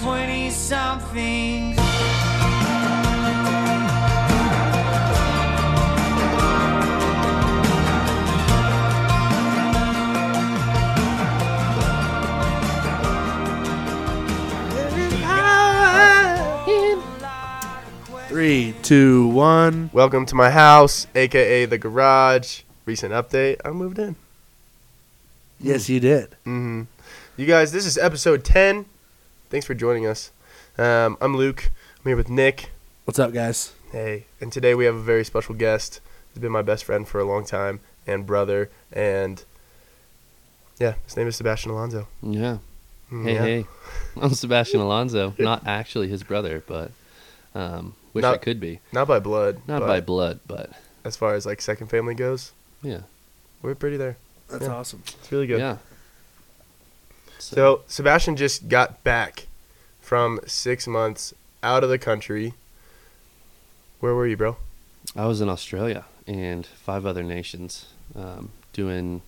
20 somethings. Three, two, one. Welcome to my house, aka the garage. Recent update: I moved in. Yes, you did. hmm You guys, this is episode ten. Thanks for joining us. Um, I'm Luke. I'm here with Nick. What's up, guys? Hey, and today we have a very special guest. He's been my best friend for a long time and brother, and yeah, his name is Sebastian Alonso. Yeah. Mm, Hey, yeah. hey. I'm Sebastian Alonso. Not actually his brother, but um, wish I could be. Not by blood, Not by blood, but as far as like second family goes, yeah. we're pretty there. That's Yeah. awesome. It's really good. Yeah. So Sebastian just got back from six months out of the country. Where were you, bro? I was in Australia and five other nations um, doing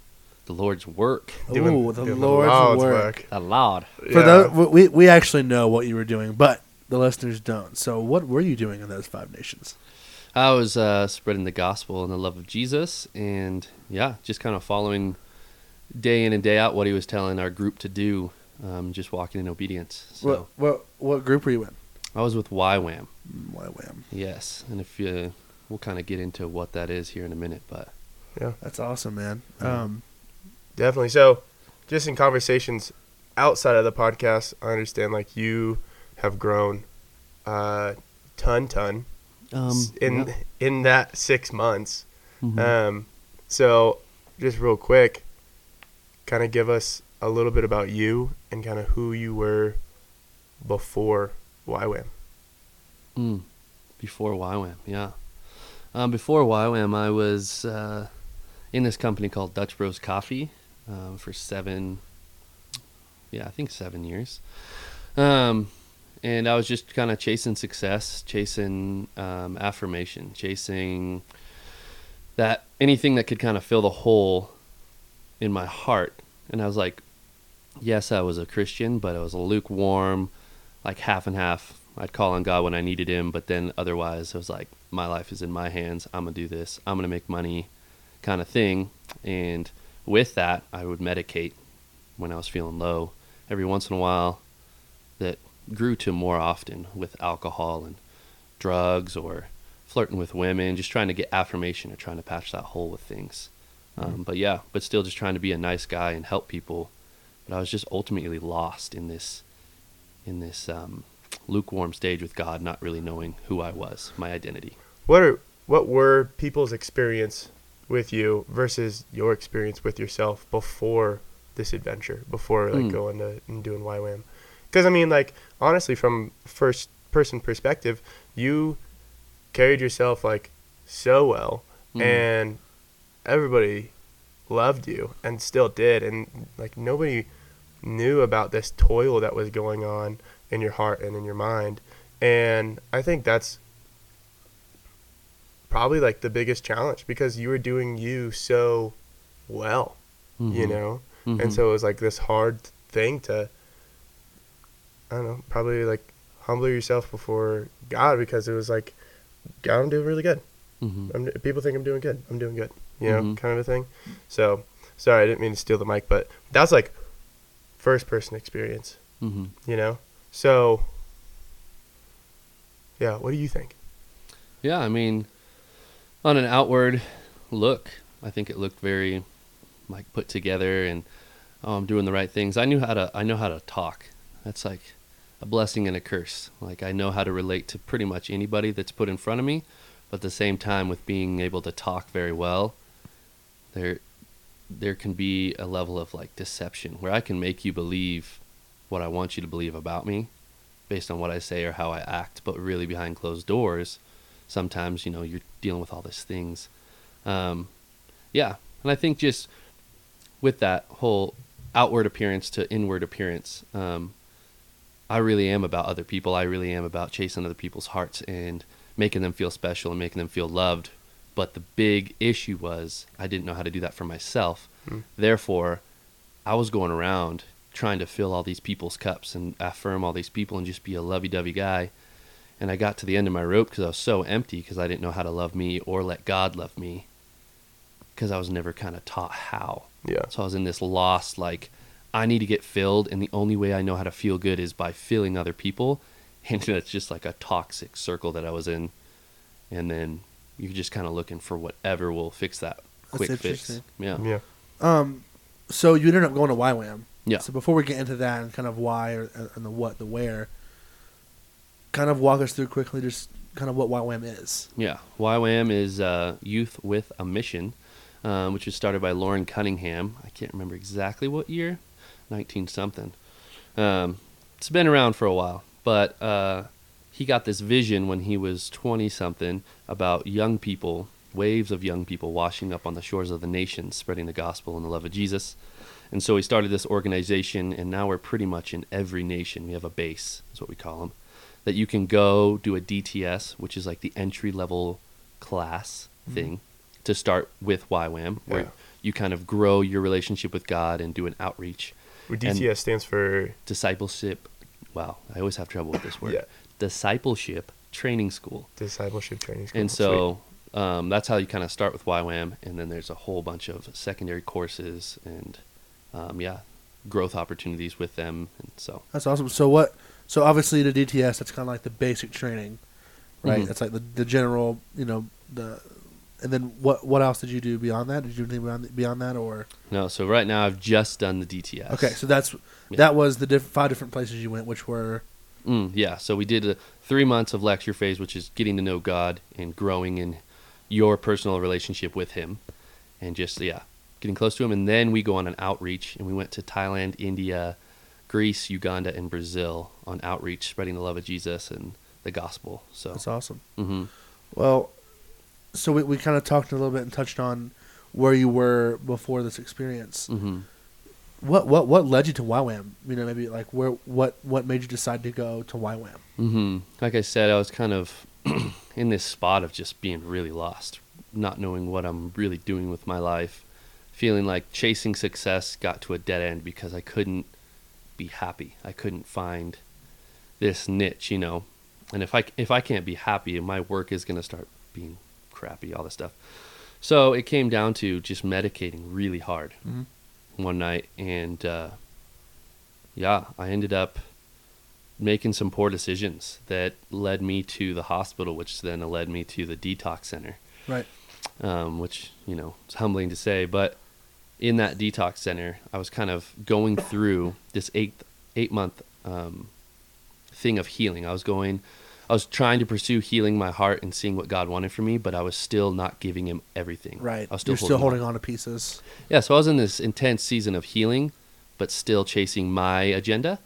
the Lord's work. Ooh, the doing Lord's work. A lot. For Yeah. those, we we actually know what you were doing, but the listeners don't. So, what were you doing in those five nations? I was uh, spreading the gospel and the love of Jesus, and yeah, just kind of following day in and day out what he was telling our group to do, um, just walking in obedience. So What what what group were you in? I was with YWAM. Why wham? Yes, and if you, we'll kind of get into what that is here in a minute, but yeah, That's awesome, man. Yeah. Um, Definitely. So, just in conversations outside of the podcast, I understand like you have grown a ton, ton um, s- in in that six months. Mhm. Um, so, just real quick, kind of give us a little bit about you and kind of who you were before YWAM. Mm, before YWAM, yeah. Um, before YWAM, I was uh, in this company called Dutch Bros Coffee um, for seven, yeah, I think seven years. Um, and I was just kind of chasing success, chasing um, affirmation, chasing that anything that could kind of fill the hole in my heart. And I was like, yes, I was a Christian, but I was a lukewarm, like half and half. I'd call on God when I needed Him, but then otherwise, I was like, my life is in my hands. I'm gonna do this. I'm gonna make money, kind of thing. And with that, I would medicate when I was feeling low. Every once in a while, that grew to more often with alcohol and drugs or flirting with women, just trying to get affirmation or trying to patch that hole with things. Um, but yeah, but still just trying to be a nice guy and help people. But I was just ultimately lost in this, in this um, lukewarm stage with God, not really knowing who I was, my identity. What are what were people's experience with you versus your experience with yourself before this adventure, before like Hmm. going to and doing YWAM? Because I mean, like honestly, from first person perspective, you carried yourself like so well, Mhm. and everybody loved you and still did, and like nobody knew about this toil that was going on in your heart and in your mind, and I think that's probably like the biggest challenge because you were doing you so well, you Mhm. know? Mhm. And so it was like this hard thing to, I don't know, probably like humble yourself before God because it was like, God, I'm doing really good. Mhm. I'm, people think I'm doing good. I'm doing good, you know, Mhm. kind of a thing. So, sorry, I didn't mean to steal the mic, but that's like first person experience, Mhm. you know? So, yeah, what do you think? Yeah, I mean, on an outward look, I think it looked very like put together and oh, I'm doing the right things. I knew how to I know how to talk. That's like a blessing and a curse. Like I know how to relate to pretty much anybody that's put in front of me, but at the same time with being able to talk very well, there there can be a level of like deception where I can make you believe what I want you to believe about me based on what I say or how I act, but really behind closed doors, sometimes you know you're dealing with all these things. Um, yeah, and I think just with that whole outward appearance to inward appearance, um, I really am about other people. I really am about chasing other people's hearts and making them feel special and making them feel loved. But the big issue was I didn't know how to do that for myself. Hmm. Therefore, I was going around trying to fill all these people's cups and affirm all these people and just be a lovey-dovey guy. And I got to the end of my rope because I was so empty because I didn't know how to love me or let God love me because I was never kind of taught how. Yeah. So I was in this lost, like, I need to get filled, and the only way I know how to feel good is by filling other people. And it's just like a toxic circle that I was in. And then you're just kind of looking for whatever will fix that quick fix. Yeah. Yeah. Um, so you ended up going to YWAM. Yeah. So before we get into that and kind of why or, and the what, the where, kind of walk us through quickly just kind of what YWAM is. Yeah, YWAM is uh, Youth with a Mission, um, which was started by Loren Cunningham. I can't remember exactly what year, 19 something. Um, it's been around for a while, but uh, he got this vision when he was 20 something about young people, waves of young people washing up on the shores of the nations, spreading the gospel and the love of Jesus. And so he started this organization, and now we're pretty much in every nation. We have a base, is what we call them that you can go do a DTS, which is like the entry level class thing to start with YWAM, where Yeah. you kind of grow your relationship with God and do an outreach. Where And- DTS stands for Discipleship, wow, I always have trouble with this word. Yeah. Discipleship Training School. Discipleship Training School. And so um, that's how you kind of start with YWAM, and then there's a whole bunch of secondary courses and, um, yeah, growth opportunities with them. And so, That's awesome. So what? So obviously the DTS, that's kind of like the basic training, right? Mhm. That's like the, the general, you know, the. And then what? What else did you do beyond that? Did you do anything beyond, beyond that, or no, so right now I've just done the DTS. okay? So that's Yeah. that was the diff- five different places you went, which were Mm, yeah, so we did a three months of lecture phase, which is getting to know God and growing in your personal relationship with Him, and just yeah, getting close to Him. And then we go on an outreach, and we went to Thailand, India, Greece, Uganda, and Brazil on outreach, spreading the love of Jesus and the gospel. So, that's awesome. hmm Well, so we we kind of talked a little bit and touched on where you were before this experience. hmm What what what led you to YWAM? You know, maybe like where what what made you decide to go to YWAM? hmm Like I said, I was kind of in this spot of just being really lost, not knowing what I'm really doing with my life, feeling like chasing success got to a dead end because I couldn't be happy. I couldn't find this niche, you know. And if I if I can't be happy, my work is going to start being crappy, all this stuff. So it came down to just medicating really hard Mhm. one night, and uh, yeah, I ended up making some poor decisions that led me to the hospital, which then led me to the detox center, Right. um, which you know it's humbling to say, but in that detox center, I was kind of going through this eight eight month um, thing of healing. I was going, I was trying to pursue healing my heart and seeing what God wanted for me, but I was still not giving Him everything. Right. I was still You're still holding holding on to pieces. yeah, so I was in this intense season of healing, but still chasing my agenda.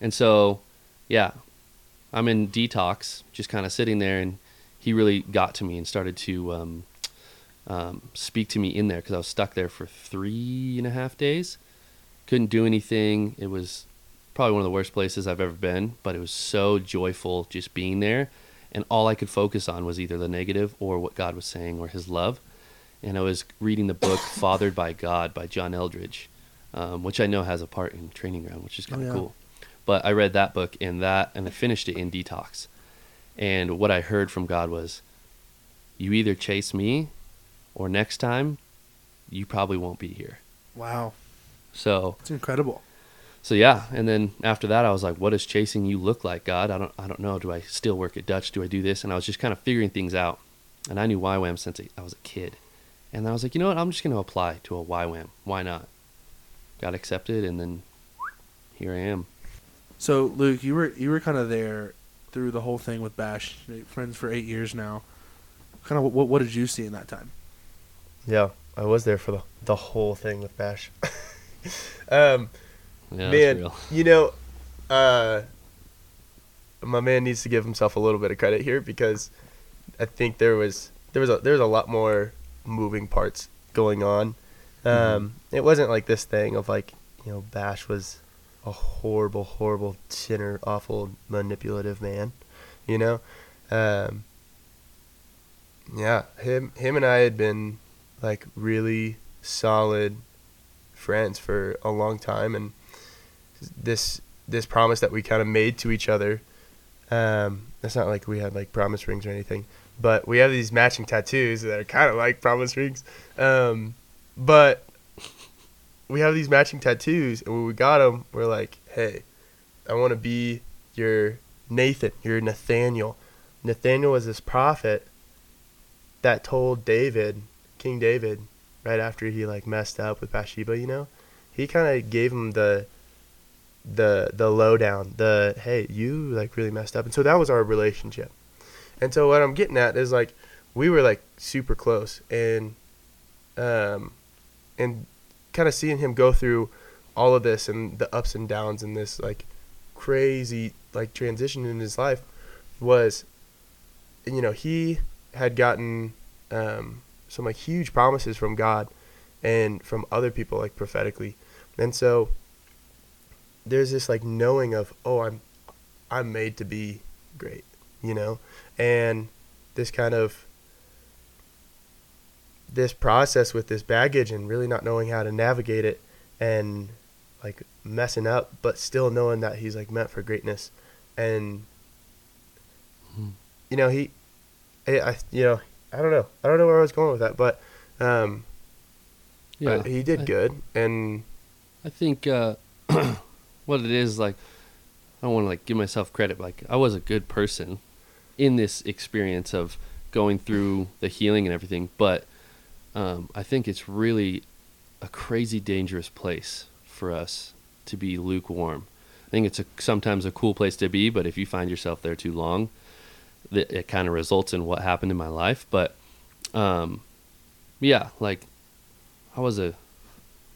And so, yeah, I'm in detox, just kind of sitting there, and he really got to me and started to um, um, speak to me in there because I was stuck there for three and a half days. Couldn't do anything. It was probably one of the worst places I've ever been, but it was so joyful just being there. And all I could focus on was either the negative or what God was saying or his love and I was reading the book Fathered by God by John Eldredge, um, which I know has a part in Training Ground, which is kind Oh, of yeah. cool. But I read that book and that, and I finished it in detox. And what I heard from God was, "You either chase me, or next time, you probably won't be here." Wow. So, It's incredible. So yeah. And then after that, I was like, "What does chasing you look like, God? I don't, I don't know. Do I still work at Dutch? Do I do this?" And I was just kind of figuring things out. And I knew YWAM since I was a kid. And I was like, you know what? I'm just going to apply to a YWAM. Why not? Got accepted, and then here I am. So Luke, you were you were kind of there through the whole thing with Bash. Friends for eight years now. Kind of what what did you see in that time? Yeah, I was there for the the whole thing with Bash. um, Yeah, man, you know, uh, my man needs to give himself a little bit of credit here because I think there was there was a there was a lot more moving parts going on. Um, It wasn't like this thing of like you know Bash was a horrible, horrible sinner, awful, manipulative man. You know, um, yeah, him him and I had been like really solid friends for a long time and this this promise that we kind of made to each other. Um, it's not like we had like promise rings or anything, but we have these matching tattoos that are kind of like promise rings. Um, but we have these matching tattoos, and when we got them, we're like, "Hey, I want to be your Nathan, your Nathaniel." Nathaniel was this prophet that told David, King David, right after he like messed up with Bathsheba, you know, he kind of gave him the the the lowdown, the hey, you like really messed up, and so that was our relationship. And so what I'm getting at is like we were like super close, and um, and kind of seeing him go through all of this and the ups and downs and this like crazy like transition in his life was, you know, he had gotten um, some like huge promises from God and from other people like prophetically, and so there's this like knowing of oh I'm I'm made to be great, you know, and this kind of this process with this baggage and really not knowing how to navigate it and like messing up but still knowing that he's like meant for greatness. And Hmm. you know he I, I you know I don't know. I don't know where I was going with that but um Yeah, but he did I- good and I think uh, what it is like, I want to like give myself credit. Like I was a good person in this experience of going through the healing and everything, but um, I think it's really a crazy dangerous place for us to be lukewarm. I think it's a, sometimes a cool place to be, but if you find yourself there too long, it kind of results in what happened in my life. But um, yeah, like I was a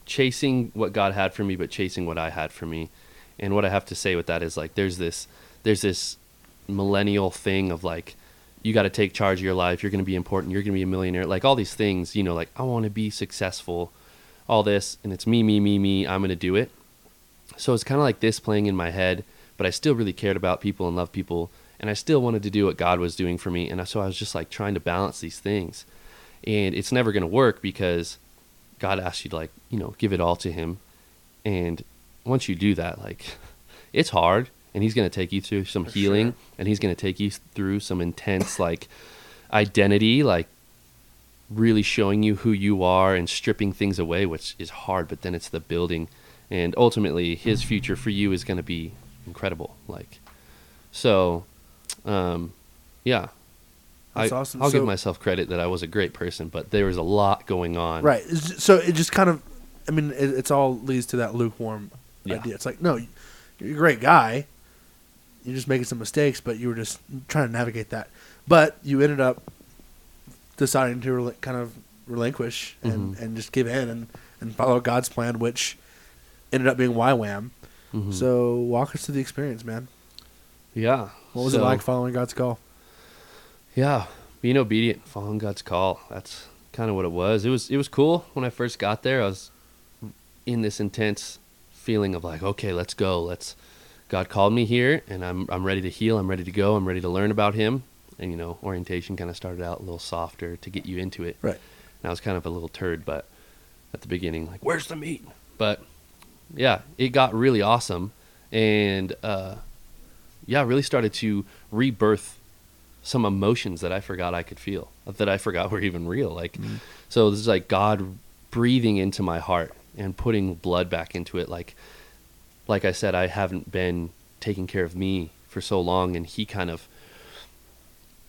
chasing what God had for me, but chasing what I had for me. And what I have to say with that is like there's this there's this millennial thing of like you got to take charge of your life. You're going to be important. You're going to be a millionaire. Like all these things, you know, like I want to be successful, all this, and it's me, me, me, me. I'm going to do it. So it's kind of like this playing in my head, but I still really cared about people and loved people, and I still wanted to do what God was doing for me. And so I was just like trying to balance these things, and it's never going to work because God asks you to like you know give it all to Him, and once you do that, like it's hard, and He's going to take you through some For healing, sure. and He's going to take you through some intense like identity, like really showing you who you are and stripping things away, which is hard. But then it's the building, and ultimately His future for you is going to be incredible. Like so, um, yeah. That's I, awesome. I'll So- give myself credit that I was a great person, but there was a lot going on. Right. So it just kind of, I mean, it, it's all leads to that lukewarm Yeah. idea. It's like, no, you're a great guy. You're just making some mistakes, but you were just trying to navigate that. But you ended up deciding to rel- kind of relinquish and, Mhm. and just give in and, and follow God's plan, which ended up being YWAM. Mhm. So walk us through the experience, man. yeah. What was it like following God's call? Yeah, being obedient, following God's call. That's kind of what it was. It was it was cool when I first got there. I was in this intense feeling of like, okay, let's go. Let's God called me here and I'm I'm ready to heal. I'm ready to go. I'm ready to learn about him. And you know, orientation kind of started out a little softer to get you into it. Right. And I was kind of a little turd, but at the beginning like, where's the meat? But yeah, it got really awesome and uh yeah, really started to rebirth some emotions that I forgot I could feel, that I forgot were even real. Like, mm-hmm. so this is like God breathing into my heart and putting blood back into it. Like, like I said, I haven't been taking care of me for so long, and He kind of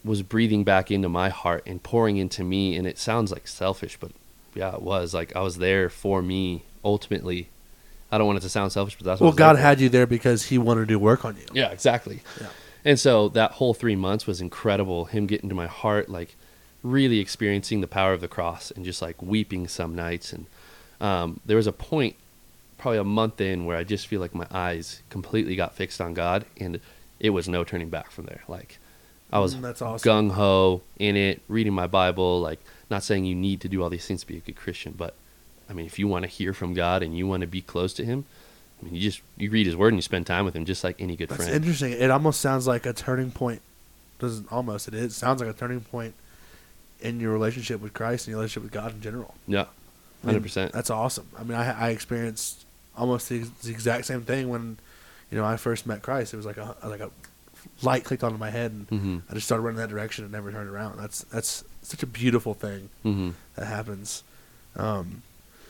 was breathing back into my heart and pouring into me. And it sounds like selfish, but yeah, it was like I was there for me ultimately. I don't want it to sound selfish, but that's what I Well, God had you there because He wanted to work on you. Yeah, exactly. Yeah. And so that whole three months was incredible. Him getting to my heart, like really experiencing the power of the cross and just like weeping some nights. And um, there was a point, probably a month in, where I just feel like my eyes completely got fixed on God, and it was no turning back from there. Like I was Mm, that's awesome. gung ho in it, reading my Bible. Like not saying you need to do all these things to be a good Christian, but I mean, if you want to hear from God and you want to be close to Him, I mean, you just you read His Word and you spend time with Him, just like any good That's friend. interesting. It almost sounds like a turning point. Doesn't almost it is. Sounds like a turning point in your relationship with Christ and your relationship with God in general. Yeah, hundred percent. That's awesome. I mean, I, I experienced almost the, the exact same thing when, you know, I first met Christ. It was like a like a light clicked onto my head, and Mhm. I just started running that direction and never turned around. That's that's such a beautiful thing Mhm. that happens. Um,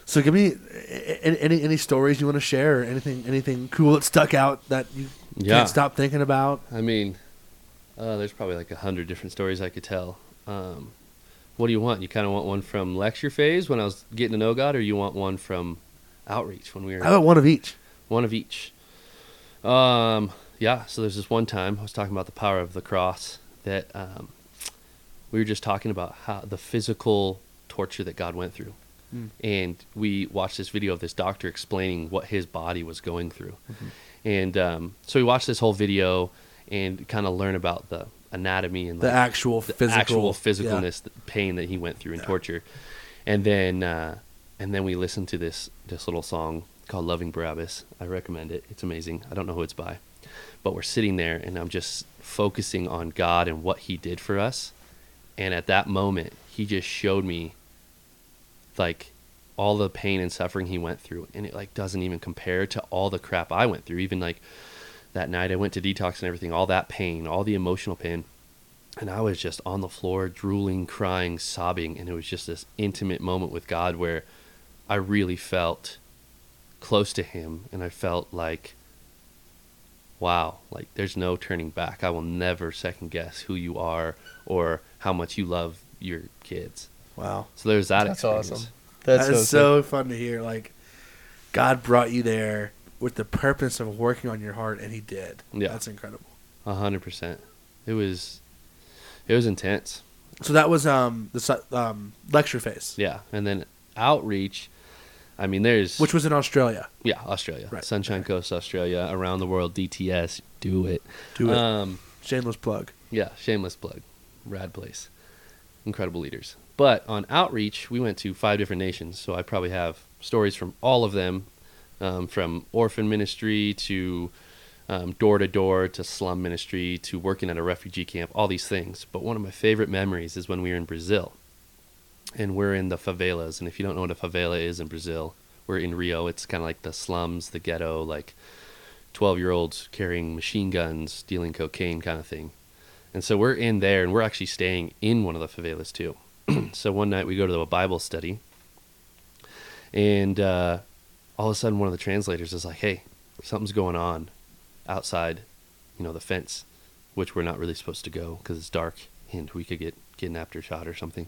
so give me any any stories you want to share, or anything anything cool that stuck out that you Yeah. can't stop thinking about. I mean, uh, there's probably like a hundred different stories I could tell. Um, what do you want? You kind of want one from lecture phase when I was getting to know God, or you want one from outreach when we were How about one of each? one of each? Um, yeah. So there's this one time I was talking about the power of the cross that um, we were just talking about how the physical torture that God went through, Mm. and we watched this video of this doctor explaining what his body was going through, and um, so we watched this whole video and kind of learn about the anatomy and The like, actual the physical actual yeah. physicalness, the pain that he went through and Yeah. torture, and then uh, and then we listened to this this little song called "Loving Barabbas." I recommend it. It's amazing. I don't know who it's by, but we're sitting there and I'm just focusing on God and what He did for us, and at that moment, He just showed me like all the pain and suffering He went through, and it like doesn't even compare to all the crap I went through. Even like that night I went to detox and everything, all that pain, all the emotional pain. And I was just on the floor, drooling, crying, sobbing. And it was just this intimate moment with God where I really felt close to Him. And I felt like, wow, like there's no turning back. I will never second guess who you are or how much you love your kids. Wow, So there's that That's experience. awesome. that's, That's, so, fun to hear. Like God brought you there with the purpose of working on your heart, and He did. Yeah. that's incredible. A hundred percent. It was, it was intense. So that was um the um lecture phase, Yeah. And then outreach. I mean, there's which was in Australia. Yeah, Australia. Right, Sunshine Coast, Australia, around the world, DTS, do it. Do it. Um, Shameless plug. yeah, shameless plug. Rad place. Incredible leaders. But on outreach, we went to five different nations, so I probably have stories from all of them, um, from orphan ministry to door to door to slum ministry to working at a refugee camp, all these things. But one of my favorite memories is when we were in Brazil, and we're in the favelas. And if you don't know what a favela is in Brazil, we're in Rio. It's kind of like the slums, the ghetto, like 12 year olds carrying machine guns, dealing cocaine kind of thing. And so we're in there and we're actually staying in one of the favelas too. so one night we go to a Bible study and uh, all of a sudden one of the translators is like, hey, something's going on outside, you know, the fence, which we're not really supposed to go because it's dark and we could get kidnapped or shot or something.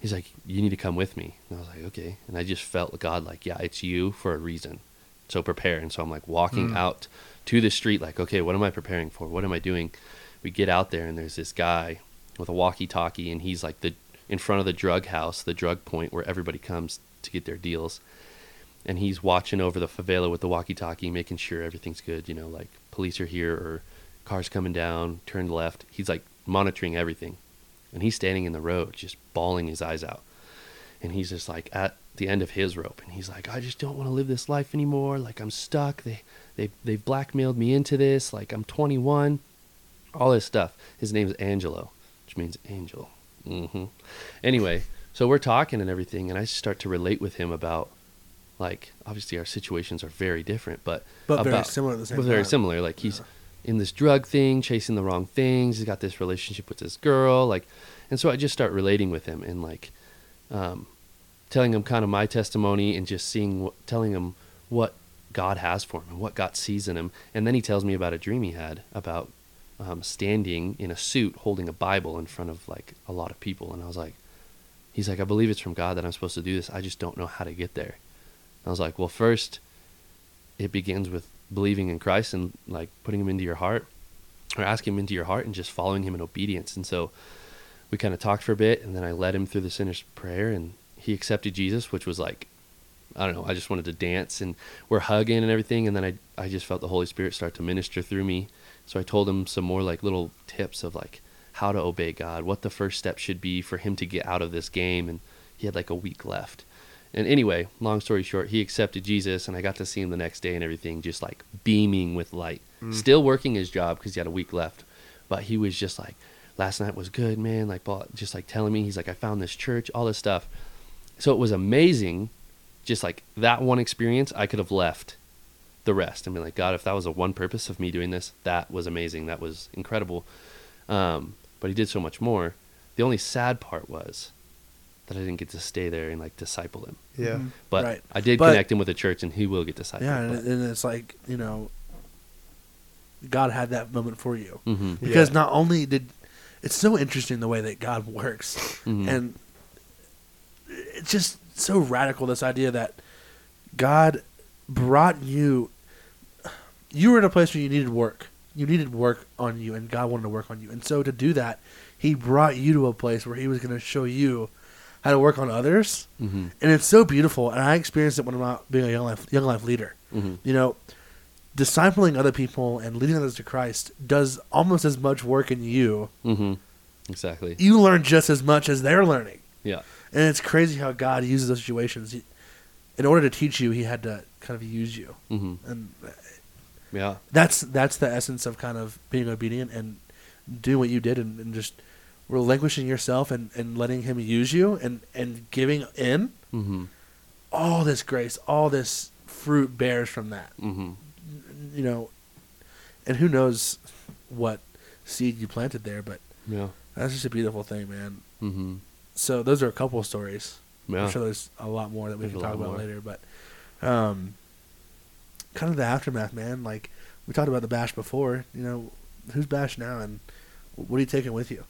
He's like, you need to come with me. And I was like, okay. And I just felt God like, yeah, it's you for a reason. So prepare. And so I'm like walking Mm. out to the street, like, okay, what am I preparing for? What am I doing? We get out there and there's this guy with a walkie-talkie, and he's like the in front of the drug house, the drug point where everybody comes to get their deals. And he's watching over the favela with the walkie-talkie, making sure everything's good. You know, like police are here or cars coming down, turn left. He's like monitoring everything, and he's standing in the road, just bawling his eyes out. And he's just like at the end of his rope, and he's like, "I just don't want to live this life anymore. Like I'm stuck. They they they've blackmailed me into this. Like I'm 21." all this stuff. His name's Angelo, which means angel. Hmm Anyway, so we're talking and everything, and I start to relate with him about, like, obviously our situations are very different, but But very about- similar at the same but very time. similar. Like he's in this drug thing, chasing the wrong things. He's got this relationship with this girl, like, and so I just start relating with him and like, um, telling him kind of my testimony and just seeing what, telling him what God has for him and what God sees in him. And then he tells me about a dream he had about um, standing in a suit holding a Bible in front of like a lot of people. And I was like, he's like, I believe it's from God that I'm supposed to do this. I just don't know how to get there. I was like, well, first, it begins with believing in Christ and like putting him into your heart or asking him into your heart and just following him in obedience. And so we kind of talked for a bit and then I led him through the sinner's prayer and he accepted Jesus, which was like, I don't know, I just wanted to dance and we're hugging and everything. And then I, I just felt the Holy Spirit start to minister through me. So I told him some more like little tips of like how to obey God, what the first step should be for him to get out of this game. And he had like a week left. And anyway, long story short, he accepted Jesus, and I got to see him the next day and everything, just like beaming with light. Mm. Still working his job because he had a week left, but he was just like, last night was good, man. Like, just like telling me, he's like, I found this church, all this stuff. So it was amazing just like that one experience, I could have left the rest and been like, God, if that was a one purpose of me doing this, that was amazing. That was incredible. Um, but he did so much more. The only sad part was that I didn't get to stay there and like disciple him. Yeah. Mhm. But Right. I did But- connect him with a church, and he will get discipled. Yeah, and, and it's like you know, God had that moment for you hmm because Yeah. not only did it's so interesting the way that God works, Mhm. and it's just so radical this idea that God brought you. You were in a place where you needed work. You needed work on you, and God wanted to work on you. And so to do that, He brought you to a place where He was going to show you how to work on others. hmm And it's so beautiful. And I experienced it when I'm out being a young life young life leader. hmm You know, discipling other people and leading others to Christ does almost as much work in you. hmm Exactly. You learn just as much as they're learning. Yeah. And it's crazy how God uses those situations. He, in order to teach you, He had to kind of use you, hmm and Yeah. that's that's the essence of kind of being obedient and doing what you did, and, and just relinquishing yourself and, and letting Him use you, and and giving in. hmm All this grace, all this fruit bears from that. hmm You know, and who knows what seed you planted there, but Yeah. that's just a beautiful thing, man. hmm So those are a couple of stories. Yeah. I'm sure there's a lot more that we There's can talk about more. later, but um, kind of the aftermath, man. Like we talked about the bash before. You know, who's bash now, and what are you taking with you?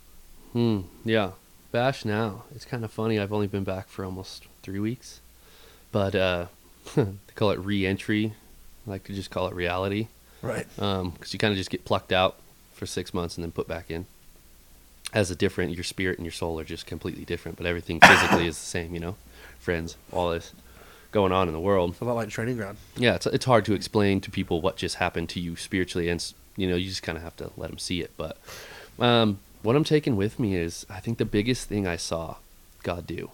Hmm. Yeah. Bash now. It's kind of funny. I've only been back for almost three weeks, but uh, they call it re-entry. I like to just call it reality, Right. because you kind of just get plucked out for six months and then put back in. As a different, your spirit and your soul are just completely different, but everything physically is the same. You know, friends, all this going on in the world. It's a lot like training ground. yeah, it's it's hard to explain to people what just happened to you spiritually, and you know you just kind of have to let them see it. But um, what I'm taking with me is I think the biggest thing I saw God do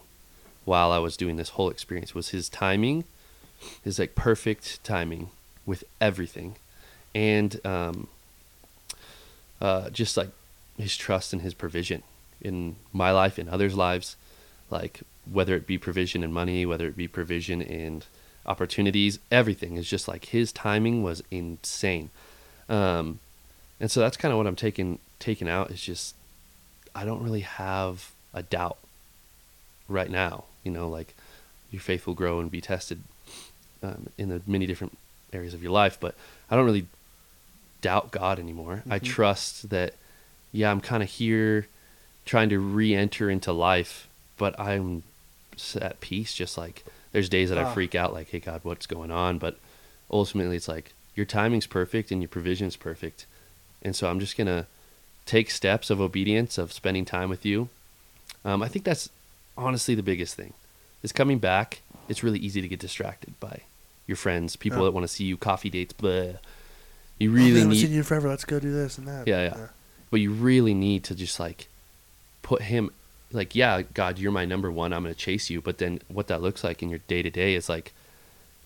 while I was doing this whole experience was His timing, His like perfect timing with everything, and um, uh, just like His trust and His provision in my life and others' lives, like whether it be provision in money, whether it be provision in opportunities, everything is just like his timing was insane. Um, and so that's kind of what I'm taking taking out is just I don't really have a doubt right now. You know, like your faith will grow and be tested um, in the many different areas of your life, but I don't really doubt God anymore. I Mhm. trust that, yeah, I'm kind of here trying to re-enter into life, but I'm at peace. Just like there's days that Ah. I freak out, like, "Hey God, what's going on?" But ultimately, it's like your timing's perfect and your provision's perfect, and so I'm just gonna take steps of obedience of spending time with you. Um, I think that's honestly the biggest thing. Is coming back. It's really easy to get distracted by your friends, people Yeah. that want to see you, coffee dates. Blah. You Oh, really man, need seen you forever. Let's go do this and that. Yeah, yeah. but you really need to just like put him like yeah god you're my number one i'm going to chase you. But then what that looks like in your day to day is like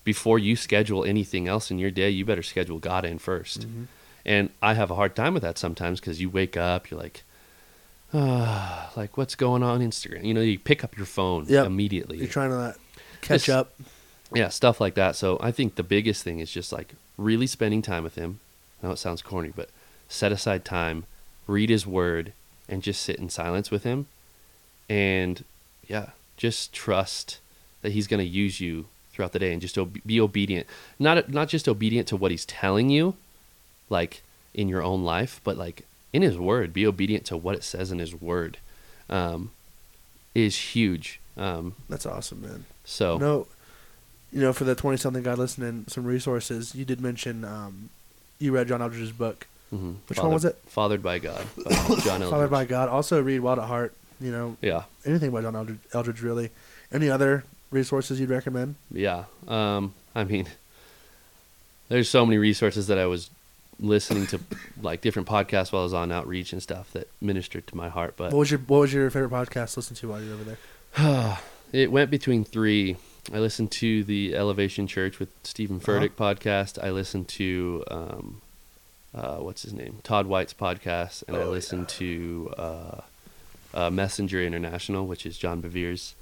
before you schedule anything else in your day you better schedule god in 1st Mhm. and i have a hard time with that sometimes because you wake up you're like ah like what's going on instagram? You know you pick up your phone Yep. immediately. You're trying to uh, catch Just- up. yeah stuff like that. So i think the biggest thing is just like really spending time with him. I know it sounds corny but set aside time read his word and just sit in silence with him and yeah just trust that he's going to use you throughout the day and just be obedient not not just obedient to what he's telling you like in your own life but like in his word be obedient to what it says in his word um, is huge um, That's awesome, man. so No, you know, for the twenty-something guy listening, some resources. You did mention um, you read John Eldredge's book, Mhm. Which one was it? Fathered by God. By John Eldredge. Fathered by God. Also, read Wild at Heart. You know, Yeah, anything by John Eldredge, Eldredge really. Any other resources you'd recommend? yeah. Um, I mean, there's so many resources that I was listening to, like different podcasts while I was on outreach and stuff that ministered to my heart. But What was your What was your favorite podcast to listen to while you were over there? it went between three. I listened to the Elevation Church with Steven Furtick podcast. I listened to um, uh, what's his name, Todd White's podcast, and I Oh, listened to uh, uh, Messenger International, which is John Bevere's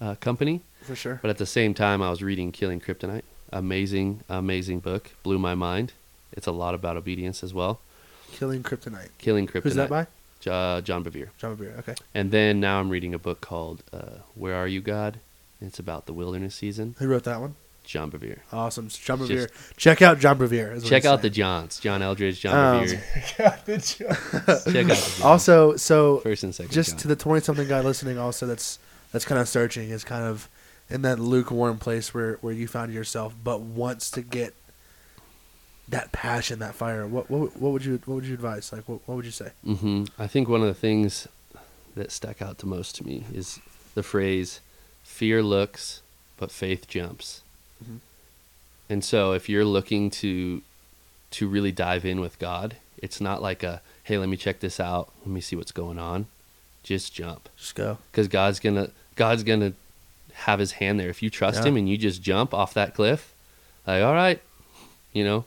uh, company. For sure. But at the same time, I was reading Killing Kryptonite. Amazing, amazing book. Blew my mind. It's a lot about obedience as well. Killing Kryptonite. Killing Kryptonite. Who's that by? Uh, John Bevere. John Bevere. Okay. And then now I'm reading a book called uh, Where Are You, God? It's about the wilderness season. Who wrote that one? John Bevere. Awesome. John Just- Check out John Bevere. Check out the. Johns. John Eldredge, John Um, Bevere. Check out the Johns. Also, so First and second. just John. to the twenty-something guy listening, also that's that's kind of searching is kind of in that lukewarm place where where you found yourself, but wants to get that passion, that fire. What what what would you what would you advise? Like what what would you say? hmm I think one of the things that stuck out to most to me is the phrase "fear looks, but faith jumps." Mhm. And so, if you're looking to to really dive in with God, it's not like a "Hey, let me check this out. Let me see what's going on." Just jump, Just go. because God's gonna God's gonna have His hand there. If you trust Yeah. Him and you just jump off that cliff, like all right, you know,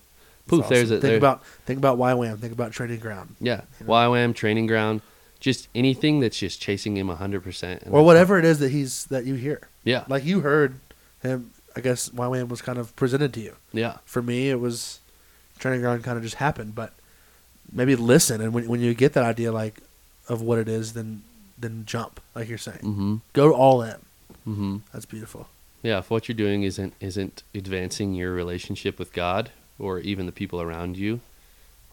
poof, awesome. there's a think there, about think about YWAM. Think about training ground yeah, you know? YWAM training ground, just anything that's just chasing him hundred percent, or whatever it is that he's that you hear. Yeah, Like you heard him. I guess YWAM was kind of presented to you. yeah, For me, it was training ground kind of just happened. But maybe listen, and when when you get that idea like of what it is, then then jump, like you're saying. mm-hmm, Go all in. mm-hmm. That's beautiful. yeah. If what you're doing isn't isn't advancing your relationship with God, or even the people around you,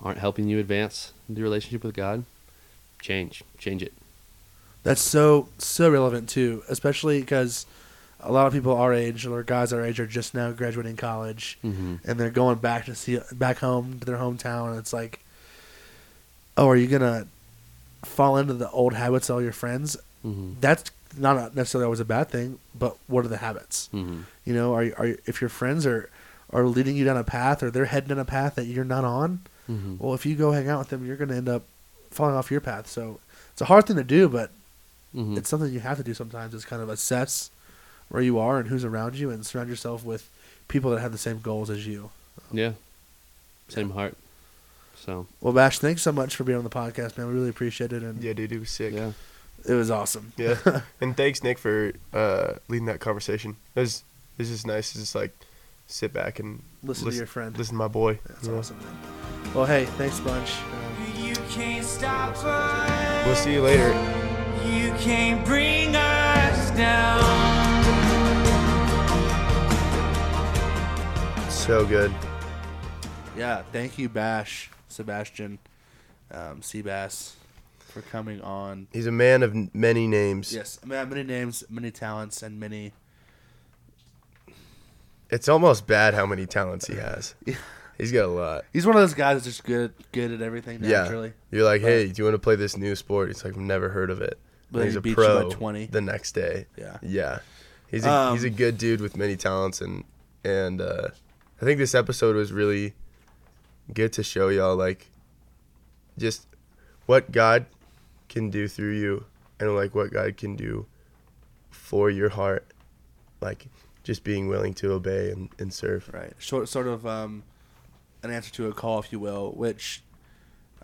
aren't helping you advance the relationship with God, change, change it. That's so so relevant too, especially because a lot of people our age or guys our age are just now graduating college Mm-hmm. and they're going back to see back home to their hometown and it's like, oh, are you gonna fall into the old habits of all your friends? Mm-hmm. That's not necessarily always a bad thing, but what are the habits? Mm-hmm. You know, are you, are you, if your friends are are leading you down a path or they're heading down a path that you're not on, Mm-hmm. well, if you go hang out with them, you're going to end up falling off your path. So it's a hard thing to do, but Mm-hmm. it's something you have to do sometimes. Is kind of assess where you are and who's around you, and surround yourself with people that have the same goals as you. yeah, same heart. So Well, Bash, thanks so much for being on the podcast, man. We really appreciate it, and Yeah, dude, it was sick. yeah, it was awesome. Yeah. and thanks, Nick, for uh, leading that conversation. It was, it was just nice to just like sit back and Listen, to your friend. listen to my boy. That's you know? awesome, man. Well, hey, thanks a bunch. Um, You can't stop us. We'll see you later. You can't bring us down. So good. yeah, thank you, Bash, Sebastian, um, Seabass, for coming on. He's a man of many names. Yes, I mean, many names, many talents, and many. It's almost bad how many talents he has. Yeah. He's got a lot. He's one of those guys that's just good, good at everything naturally. Yeah. You're like, hey, do you want to play this new sport? He's like, I've never heard of it. But And he's a beats you by pro 20. the next day. Yeah. Yeah. He's a, he's a Um, good dude with many talents and and uh, I think this episode was really good to show y'all like just what God can do through you and like what God can do for your heart. Like just being willing to obey and, and serve. Right. Sort sort of um, an answer to a call, if you will. Which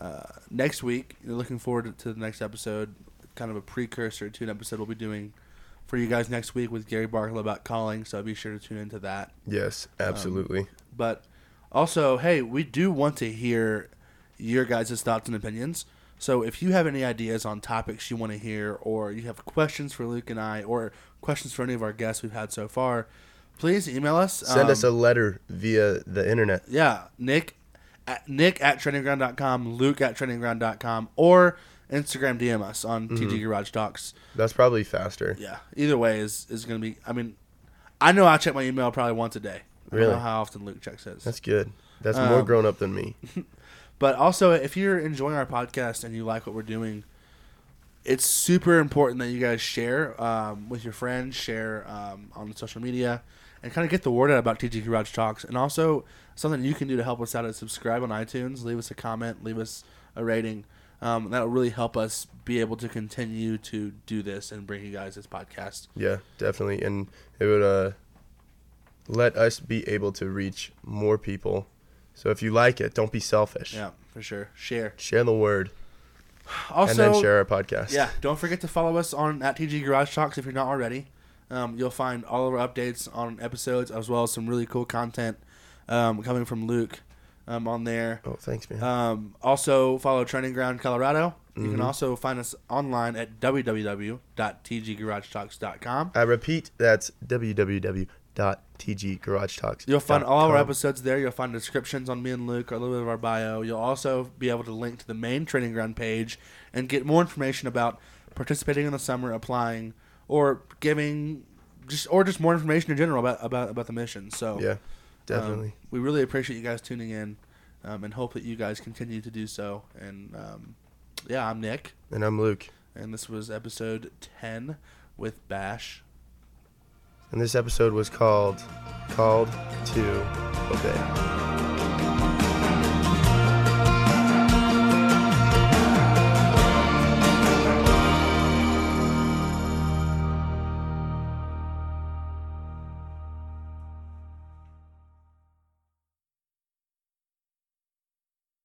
uh, next week, you're looking forward to the next episode. Kind of a precursor to an episode we'll be doing for you guys next week with Gary Barkle about calling. So be sure to tune into that. Yes, Um, absolutely. But also, hey, we do want to hear your guys' thoughts and opinions. So if you have any ideas on topics you want to hear, or you have questions for Luke and I, or questions for any of our guests we've had so far, please email us. Send us a Um, letter via the internet. yeah, Nick at Nick at trainingground.com, Luke at trainingground.com, or Instagram DM us on Mm-hmm. TG Garage Talks. That's probably faster. Yeah, either way is is going to be. I mean, I know I check my email probably once a day. I don't Really? know how often Luke checks his. That's good. That's more Um, grown up than me. But also, if you're enjoying our podcast and you like what we're doing, it's super important that you guys share um, with your friends, share um, on social media, and kind of get the word out about TG Garage Talks. And also, something you can do to help us out is subscribe on iTunes, leave us a comment, leave us a rating. Um, that'll really help us be able to continue to do this and bring you guys this podcast. Yeah, definitely. And it would uh, let us be able to reach more people. So if you like it, don't be selfish. Yeah, for sure. Share. Share the word Also, and then share our podcast. Yeah, don't forget to follow us on at TG Garage Talks if you're not already. Um, you'll find all of our updates on episodes as well as some really cool content um, coming from Luke um, on there. Oh, thanks, man. Um, also, follow Training Ground Colorado. You Mm-hmm. can also find us online at www.tggaragetalks.com. I repeat, that's www.tggaragetalks. You'll find all our episodes there. You'll find descriptions on me and Luke, a little bit of our bio. You'll also be able to link to the main training ground page and get more information about participating in the summer, applying, or giving, just or just more information in general about about, about the mission. So Yeah, um, definitely. we really appreciate you guys tuning in, um, and hope that you guys continue to do so. And um, yeah, I'm Nick, and I'm Luke. and this was episode ten with Bash. And this episode was called Called to Obey.